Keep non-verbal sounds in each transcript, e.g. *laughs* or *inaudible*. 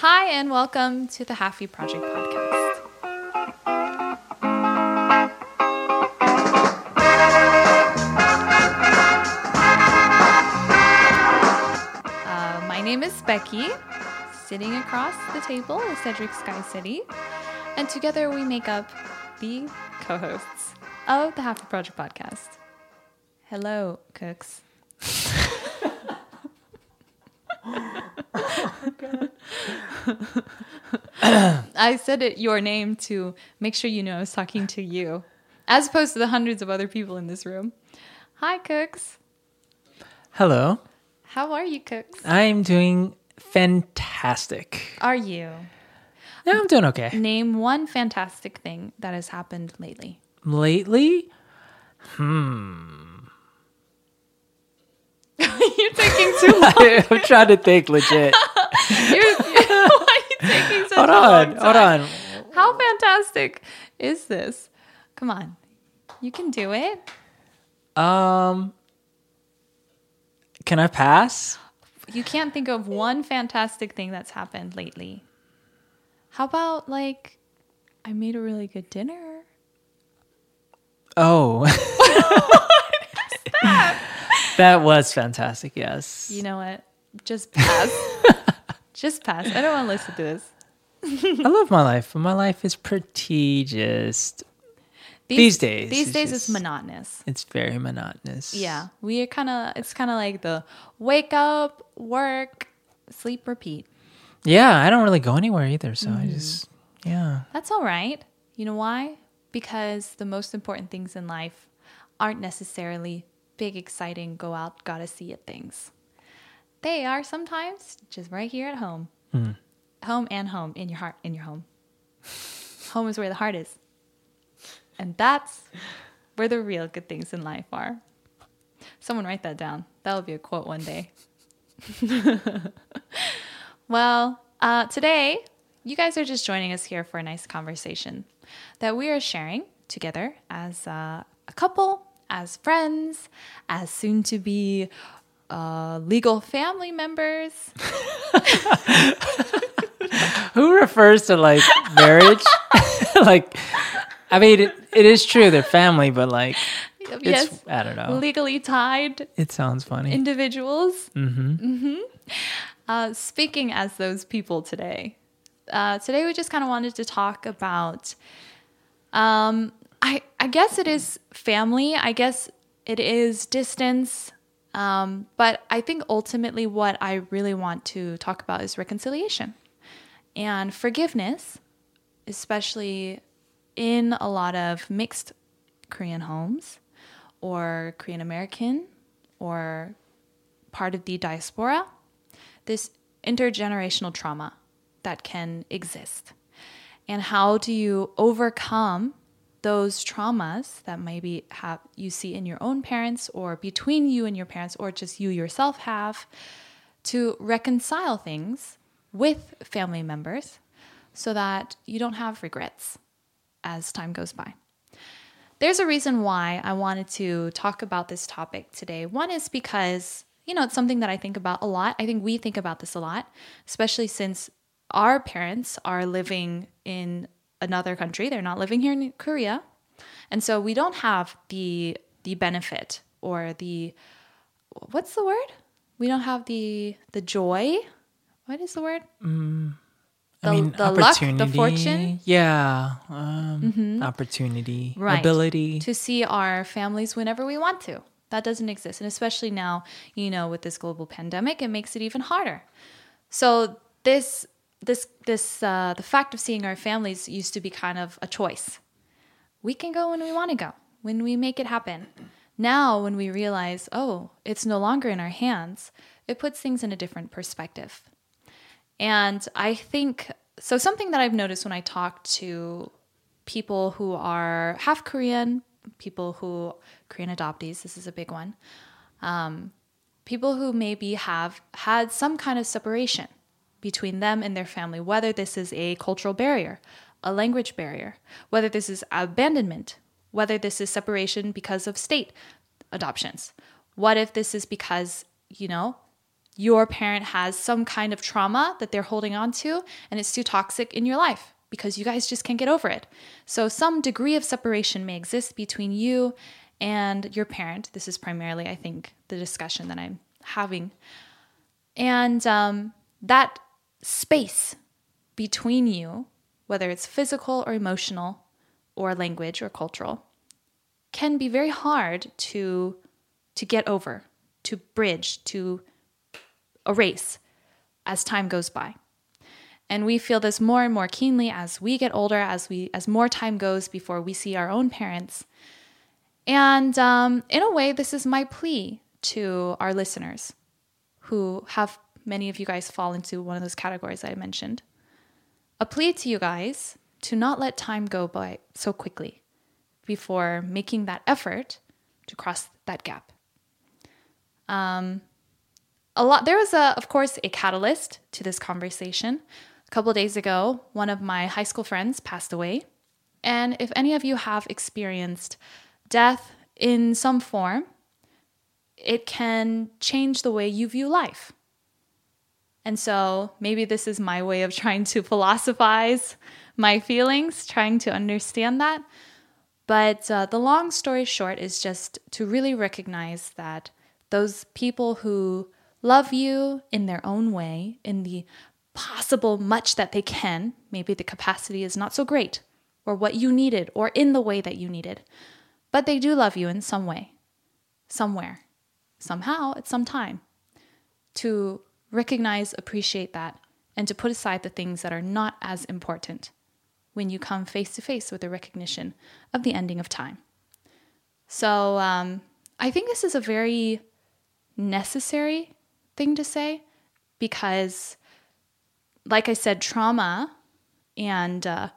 Hi, and welcome to the Halfie Project podcast. Uh, my name is Becky. Sitting across the table is Cedric Sky City, and together we make up the co hosts of the Halfie Project podcast. Hello, cooks. *laughs* I said it your name to make sure you know I was talking to you, as opposed to the hundreds of other people in this room. Hi, cooks. Hello. How are you, cooks? I'm doing fantastic. Are you? Yeah, I'm doing okay. Name one fantastic thing that has happened lately. Lately, hmm. *laughs* You're taking too *laughs* long. I'm trying to think legit. *laughs* You're, why are you taking such Hold on, hold on. How fantastic is this? Come on, you can do it. Um, can I pass? You can't think of one fantastic thing that's happened lately. How about like, I made a really good dinner. Oh, that was fantastic. Yes. You know what? Just pass. *laughs* Just pass. I don't want to listen to this. I love my life, but my life is pretty just. These days, These days just- it's monotonous. It's very monotonous. Yeah, we are kind of. It's kind of like the wake up, work, sleep, repeat. Yeah, I don't really go anywhere either, so Mm. I just yeah. That's all right. You know why? Because the most important things in life aren't necessarily big, exciting, go out, gotta see it things. They are sometimes just right here at home. Home and home, in your heart, in your home. home is where the heart is. And that's where the real good things in life are. Someone write that down. That'll be a quote one day. *laughs* Well, uh, today, you guys are just joining us here for a nice conversation that we are sharing together as uh, a couple, as friends, as soon to be uh, legal family members. Who refers to like marriage? *laughs* like, I mean, it, it is true they're family, but like, it's yes, I don't know. legally tied It sounds funny. individuals. Mm-hmm. Uh, speaking as those people today, uh, today we just kind of wanted to talk about. Um, I I guess it is family. I guess it is distance. Um, but I think ultimately what I really want to talk about is reconciliation and forgiveness, especially in a lot of mixed Korean homes or Korean American or part of the diaspora, this intergenerational trauma that can exist. And how do you overcome those traumas that maybe have you see in your own parents or between you and your parents or just you yourself have to reconcile things with family members so that you don't have regrets as time goes by. There's a reason why I wanted to talk about this topic today. One is because, you know, it's something that I think about a lot. I think we think about this a lot, especially since our parents are living in another country. They're not living here in Korea. And so we don't have the the benefit or the what's the word? We don't have the the joy. What is the word? the, I mean, the luck, opportunity. the fortune Yeah. Um, Opportunity. Right. Ability. to see our families whenever we want to. That doesn't exist. And especially now, you know, with this global pandemic, it makes it even harder. So this this this uh, the fact of seeing our families used to be kind of a choice. We can go when we want to go, when we make it happen. Now, when we realize, oh, it's no longer in our hands, it puts things in a different perspective. And I think so. Something that I've noticed when I talk to people who are half Korean, people who Korean adoptees, this is a big one. Um, people who maybe have had some kind of separation between them and their family, whether this is a cultural barrier, a language barrier, whether this is abandonment, whether this is separation because of state adoptions. What if this is because, you know, your parent has some kind of trauma that they're holding on to and it's too toxic in your life because you guys just can't get over it. So, some degree of separation may exist between you and your parent. This is primarily, I think, the discussion that I'm having. And um, that space between you, whether it's physical or emotional, or language or cultural, can be very hard to, to get over, to bridge, to erase as time goes by. And we feel this more and more keenly as we get older, as we as more time goes before we see our own parents. And um, in a way, this is my plea to our listeners, who have many of you guys fall into one of those categories I mentioned. A plea to you guys to not let time go by so quickly before making that effort to cross that gap. Um, a lot there was a of course a catalyst to this conversation a couple days ago, one of my high school friends passed away. And if any of you have experienced death in some form, it can change the way you view life. And so maybe this is my way of trying to philosophize my feelings, trying to understand that. But uh, the long story short is just to really recognize that those people who love you in their own way, in the possible much that they can. Maybe the capacity is not so great, or what you needed, or in the way that you needed. But they do love you in some way, somewhere, somehow, at some time. To recognize, appreciate that, and to put aside the things that are not as important when you come face to face with the recognition of the ending of time. So um, I think this is a very necessary thing to say because like I said, trauma and uh,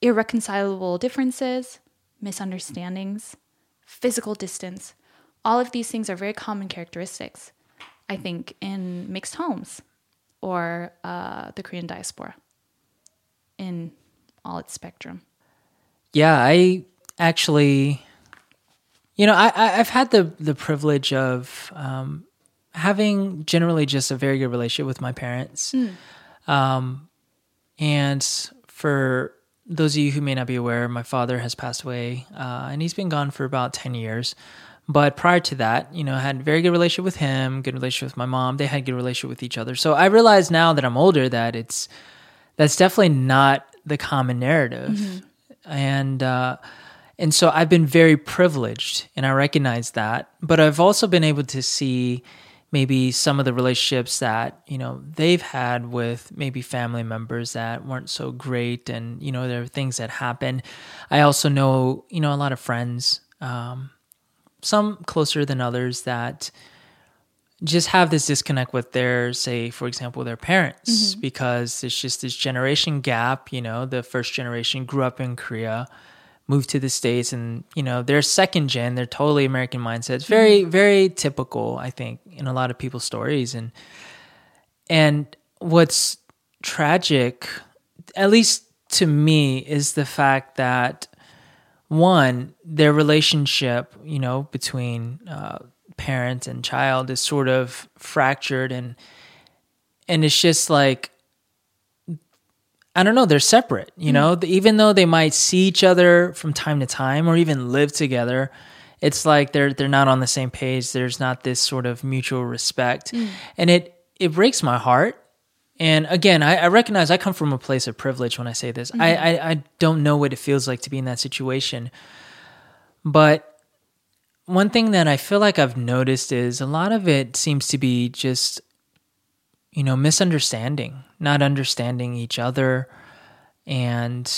irreconcilable differences, misunderstandings, physical distance, all of these things are very common characteristics, I think, in mixed homes or uh, the Korean diaspora in all its spectrum. Yeah, I actually, you know, I, I've had the the privilege of um, having generally just a very good relationship with my parents. Mm. Um, and for those of you who may not be aware, my father has passed away, uh, and he's been gone for about ten years. But prior to that, you know, I had a very good relationship with him, good relationship with my mom. They had a good relationship with each other. So I realize now that I'm older that it's that's definitely not the common narrative, mm-hmm. and uh, and so I've been very privileged, and I recognize that. But I've also been able to see maybe some of the relationships that you know they've had with maybe family members that weren't so great and you know there are things that happen i also know you know a lot of friends um, some closer than others that just have this disconnect with their say for example their parents mm-hmm. because it's just this generation gap you know the first generation grew up in korea moved to the states and you know they're second gen they're totally american mindset it's very mm-hmm. very typical i think in a lot of people's stories and and what's tragic at least to me is the fact that one their relationship you know between uh, parent and child is sort of fractured and and it's just like I don't know, they're separate, you mm know, even though they might see each other from time to time or even live together, it's like they're they're not on the same page. There's not this sort of mutual respect. Mm. And it it breaks my heart. And again, I, I, recognize I come from a place of privilege when I say this. Mm-hmm. I, I I don't know what it feels like to be in that situation. But one thing that I feel like I've noticed is a lot of it seems to be just you know, misunderstanding, not understanding each other. And,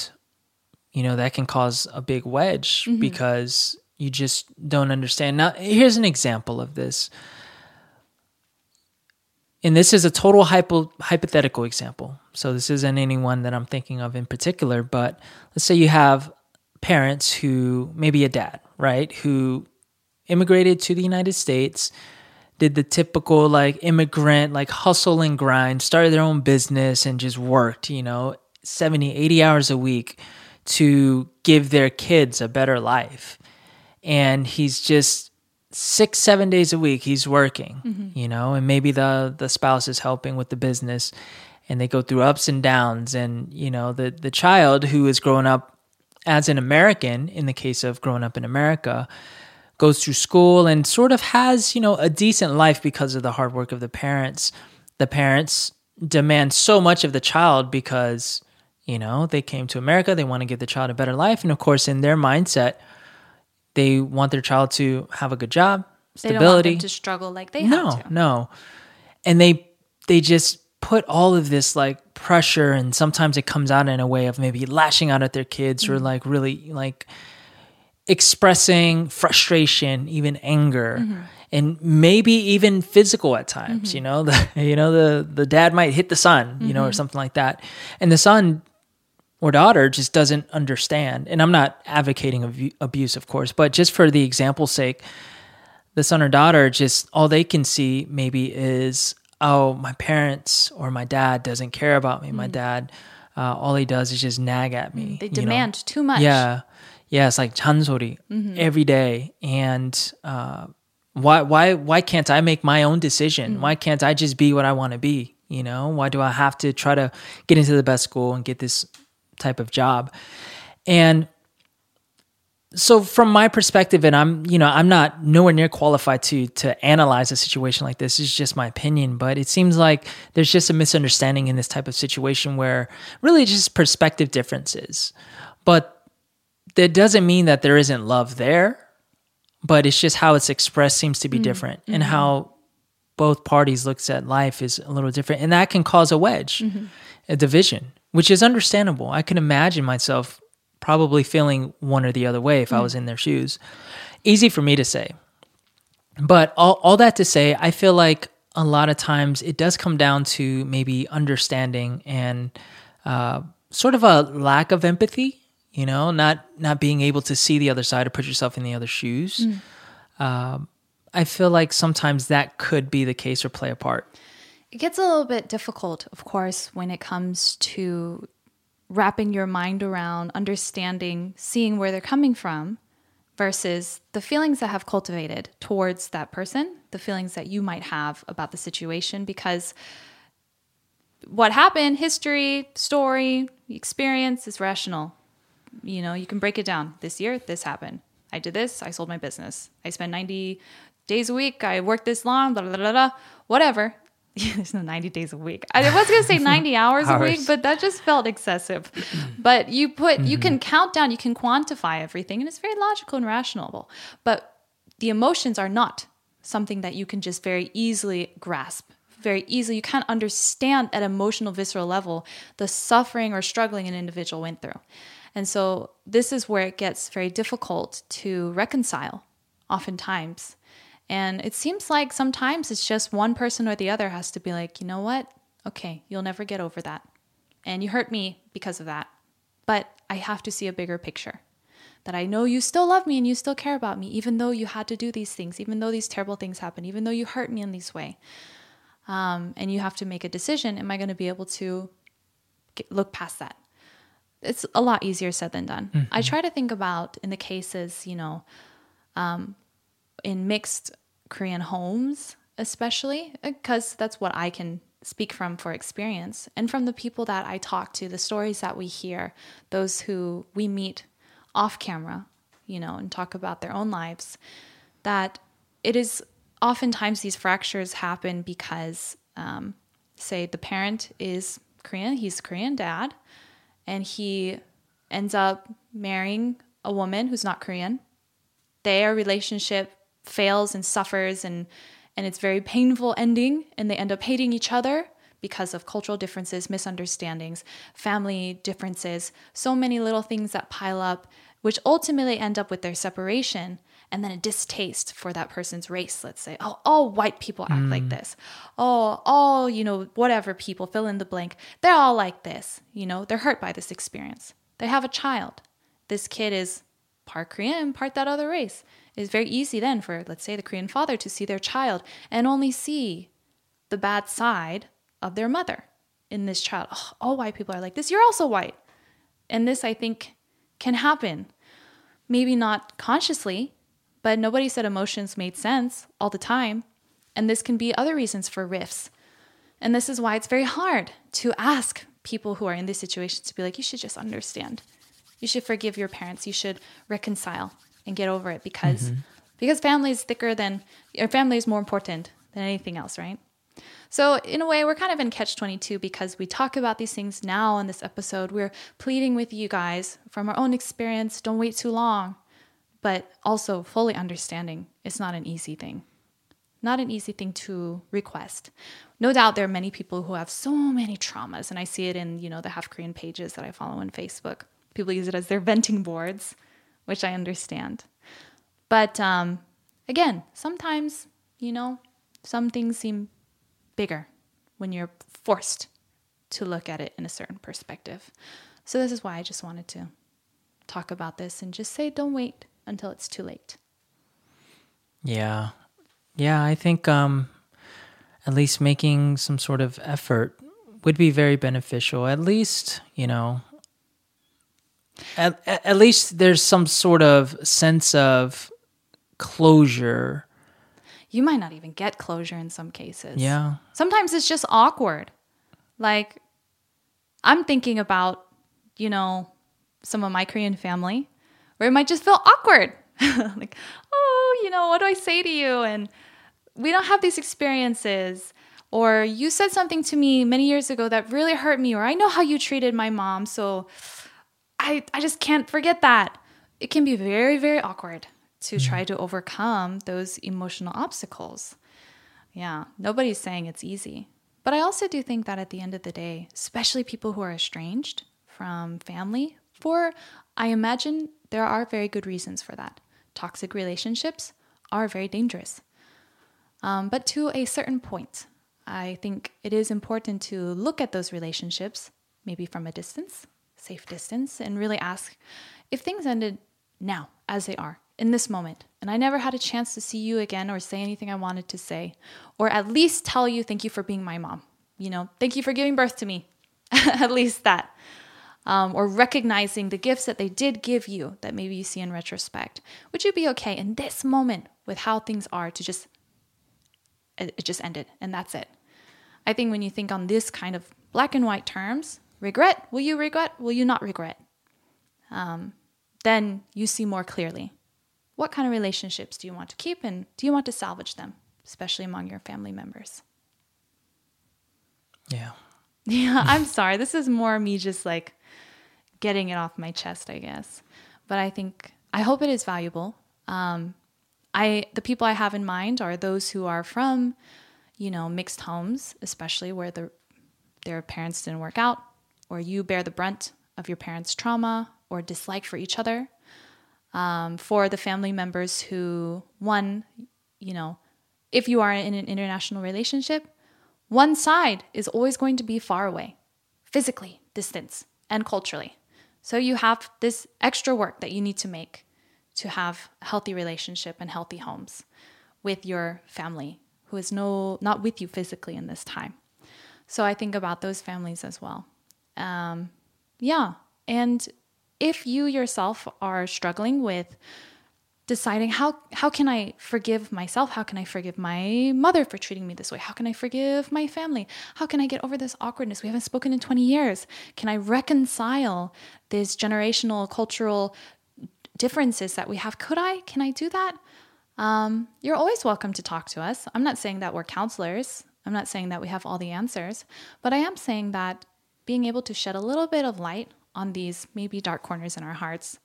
you know, that can cause a big wedge mm-hmm. because you just don't understand. Now, here's an example of this. And this is a total hypo- hypothetical example. So, this isn't anyone that I'm thinking of in particular, but let's say you have parents who, maybe a dad, right, who immigrated to the United States did the typical like immigrant like hustle and grind started their own business and just worked you know 70 80 hours a week to give their kids a better life and he's just six seven days a week he's working mm-hmm. you know and maybe the the spouse is helping with the business and they go through ups and downs. And you know the the child who is growing up as an american in the case of growing up in america goes through school and sort of has you know a decent life because of the hard work of the parents. The parents demand so much of the child because you know they came to america they want to give the child a better life. And of course in their mindset they want their child to have a good job, stability. They don't want them to struggle like they no, have to. No, and they they just put all of this like pressure, and sometimes it comes out in a way of maybe lashing out at their kids mm-hmm. or like really like expressing frustration, even anger. Mm-hmm. And maybe even physical at times, mm-hmm. you know. *laughs* The you know the the dad might hit the son, you know, or mm-hmm. something like that, and the son or daughter just doesn't understand. And I'm not advocating abuse, of course, but just for the example's sake, the son or daughter just all they can see maybe is, oh, my parents or my dad doesn't care about me. Mm. My dad, uh, all he does is just nag at me. They demand know? too much. Yeah. Yeah. It's like chansori mm-hmm. every day. And, uh, why, why, why can't I make my own decision? Mm. Why can't I just be what I want to be? You know, why do I have to try to get into the best school and get this type of job. And so from my perspective and I'm you know I'm not nowhere near qualified to to analyze a situation like this. It's just my opinion, but it seems like there's just a misunderstanding in this type of situation where really just perspective differences. But that doesn't mean that there isn't love there, but it's just how it's expressed seems to be mm-hmm. different and mm-hmm. how both parties looks at life is a little different and that can cause a wedge, mm-hmm. a division which is understandable. I can imagine myself probably feeling one or the other way if mm. I was in their shoes. Easy for me to say. But all, all that to say, I feel like a lot of times it does come down to maybe understanding and uh, sort of a lack of empathy, you know, not not being able to see the other side or put yourself in the other shoes. Mm. Uh, I feel like sometimes that could be the case or play a part. It gets a little bit difficult, of course, when it comes to wrapping your mind around understanding, seeing where they're coming from versus the feelings that have cultivated towards that person, the feelings that you might have about the situation because what happened, history, story, experience is rational. You know, you can break it down. This year, this happened. I did this, I sold my business. I spent 90 days a week, I worked this long, blah, blah, blah, blah. Whatever. *laughs* there's no 90 days a week. I was going to say *laughs* 90 hours, hours, a week, but that just felt excessive. but you put, mm-hmm. you can count down, you can quantify everything, and it's very logical and rational. But the emotions are not something that you can just very easily grasp. Very easily, you can't understand at emotional, visceral level the suffering or struggling an individual went through. And so, this is where it gets very difficult to reconcile, oftentimes. And it seems like sometimes it's just one person or the other has to be like, you know what? Okay, you'll never get over that. And you hurt me because of that. But I have to see a bigger picture. That I know you still love me and you still care about me, even though you had to do these things, even though these terrible things happen, even though you hurt me in this way. Um, and you have to make a decision. Am I going to be able to get, look past that? It's a lot easier said than done. Mm-hmm. I try to think about in the cases, you know, um, in mixed Korean homes, especially because that's what I can speak from for experience and from the people that I talk to, the stories that we hear, those who we meet off camera, you know, and talk about their own lives, that it is oftentimes these fractures happen because, um, say, the parent is Korean, he's Korean dad, and he ends up marrying a woman who's not Korean. Their relationship fails and suffers and and it's very painful ending and they end up hating each other because of cultural differences, misunderstandings, family differences, so many little things that pile up which ultimately end up with their separation and then a distaste for that person's race let's say. Oh all white people act mm. like this. Oh all you know whatever people fill in the blank. They're all like this you know they're hurt by this experience. They have a child. This kid is part korean part that other race it's very easy then for, let's say, the Korean father to see their child and only see the bad side of their mother in this child. Oh, all white people are like this. You're also white. And this, I think, can happen. Maybe not consciously, but nobody said emotions made sense all the time. And this can be other reasons for rifts. And this is why it's very hard to ask people who are in this situation to be like, you should just understand. You should forgive your parents. You should reconcile and get over it because mm-hmm. because family is thicker than your family is more important than anything else, right? So, in a way, we're kind of in catch 22 because we talk about these things now in this episode. We're pleading with you guys from our own experience don't wait too long, but also fully understanding it's not an easy thing. Not an easy thing to request. No doubt there are many people who have so many traumas, and I see it in, you know, the half Korean pages that I follow on Facebook. People use it as their venting boards, which I understand. But um, again, sometimes, you know, some things seem bigger when you're forced to look at it in a certain perspective. So, this is why I just wanted to talk about this and just say don't wait until it's too late. Yeah. Yeah, I think um, at least making some sort of effort would be very beneficial. At least, you know, at, at least there's some sort of sense of closure you might not even get closure in some cases. Yeah. Sometimes it's just awkward. Like, I'm thinking about, you know, some of my Korean family where it might just feel awkward. *laughs* like, oh, you know, what do I say to you? And we don't have these experiences. Or you said something to me many years ago that really hurt me, or I know how you treated my mom, so I, I just can't forget that. It can be very, very awkward to mm-hmm. try to overcome those emotional obstacles. Yeah, nobody's saying it's easy. But I also do think that at the end of the day, especially people who are estranged from family, for I imagine there are very good reasons for that. Toxic relationships are very dangerous. Um, but to a certain point, I think it is important to look at those relationships, maybe from a distance, safe distance, and really ask if things ended now as they are, in this moment, and I never had a chance to see you again or say anything I wanted to say, or at least tell you thank you for being my mom. You know, thank you for giving birth to me. *laughs* at least that. Um, or recognizing the gifts that they did give you that maybe you see in retrospect. Would you be okay in this moment with how things are to just, it just ended and that's it? I think when you think on this kind of black and white terms, regret, will you regret? Will you not regret? Um, then you see more clearly what kind of relationships do you want to keep and do you want to salvage them, especially among your family members? Yeah. *laughs* Yeah, I'm sorry. This is more me just like getting it off my chest, I guess. But I think I hope it is valuable. Um, I the people I have in mind are those who are from, you know, mixed homes, especially where the their parents didn't work out, or you bear the brunt of your parents' trauma or dislike for each other um, for the family members who, one, you know, if you are in an international relationship, one side is always going to be far away, physically, distance, and culturally. So you have this extra work that you need to make to have a healthy relationship and healthy homes with your family who is no not with you physically in this time. So I think about those families as well. Um, yeah, and if you yourself are struggling with deciding how how can I forgive myself? How can I forgive my mother for treating me this way? How can I forgive my family? How can I get over this awkwardness? We haven't spoken in 20 years. Can I reconcile these generational cultural differences that we have? Could I? Can I do that? Um, you're always welcome to talk to us. I'm not saying that we're counselors. I'm not saying that we have all the answers, but I am saying that being able to shed a little bit of light on these maybe dark corners in our hearts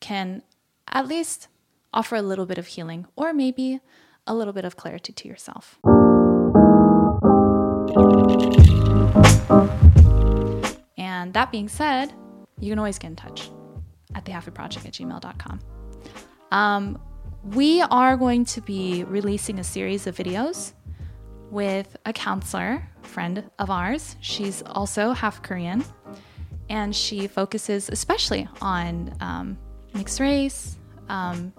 can at least offer a little bit of healing or maybe a little bit of clarity to yourself. And that being said, you can always get in touch at thehalfieproject at gmail.com. Um, we are going to be releasing a series of videos with a counselor friend of ours. She's also half Korean and she focuses especially on um, mixed race, um,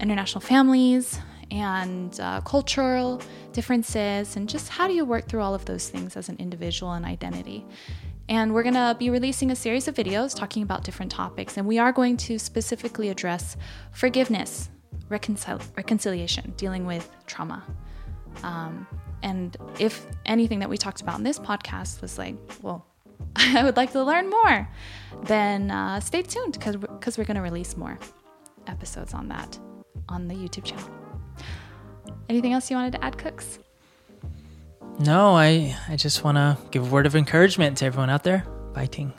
international families, and uh, cultural differences, and just how do you work through all of those things as an individual and identity. And we're to be releasing a series of videos talking about different topics, and we are going to specifically address forgiveness reconcil- reconciliation, dealing with trauma. Um, and if anything that we talked about in this podcast was like, well, *laughs* I would like to learn more, then uh, stay tuned because because we're going to release more episodes on that on the YouTube channel. Anything else you wanted to add, Cooks? No, I I just want to give a word of encouragement to everyone out there fighting.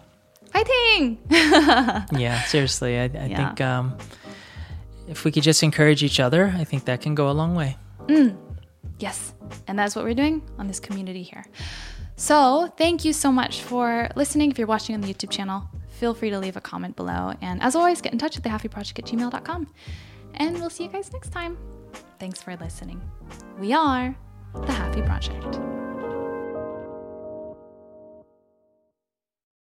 Fighting! *laughs* yeah, seriously, I, I yeah. think um, if we could just encourage each other, I think that can go a long way. Mm. Yes, and that's what we're doing on this community here. So, thank you so much for listening. If you're watching on the YouTube channel, feel free to leave a comment below. And as always, get in touch with thehalfieproject at gmail.com. And we'll see you guys next time. Thanks for listening. We are The Halfie Project.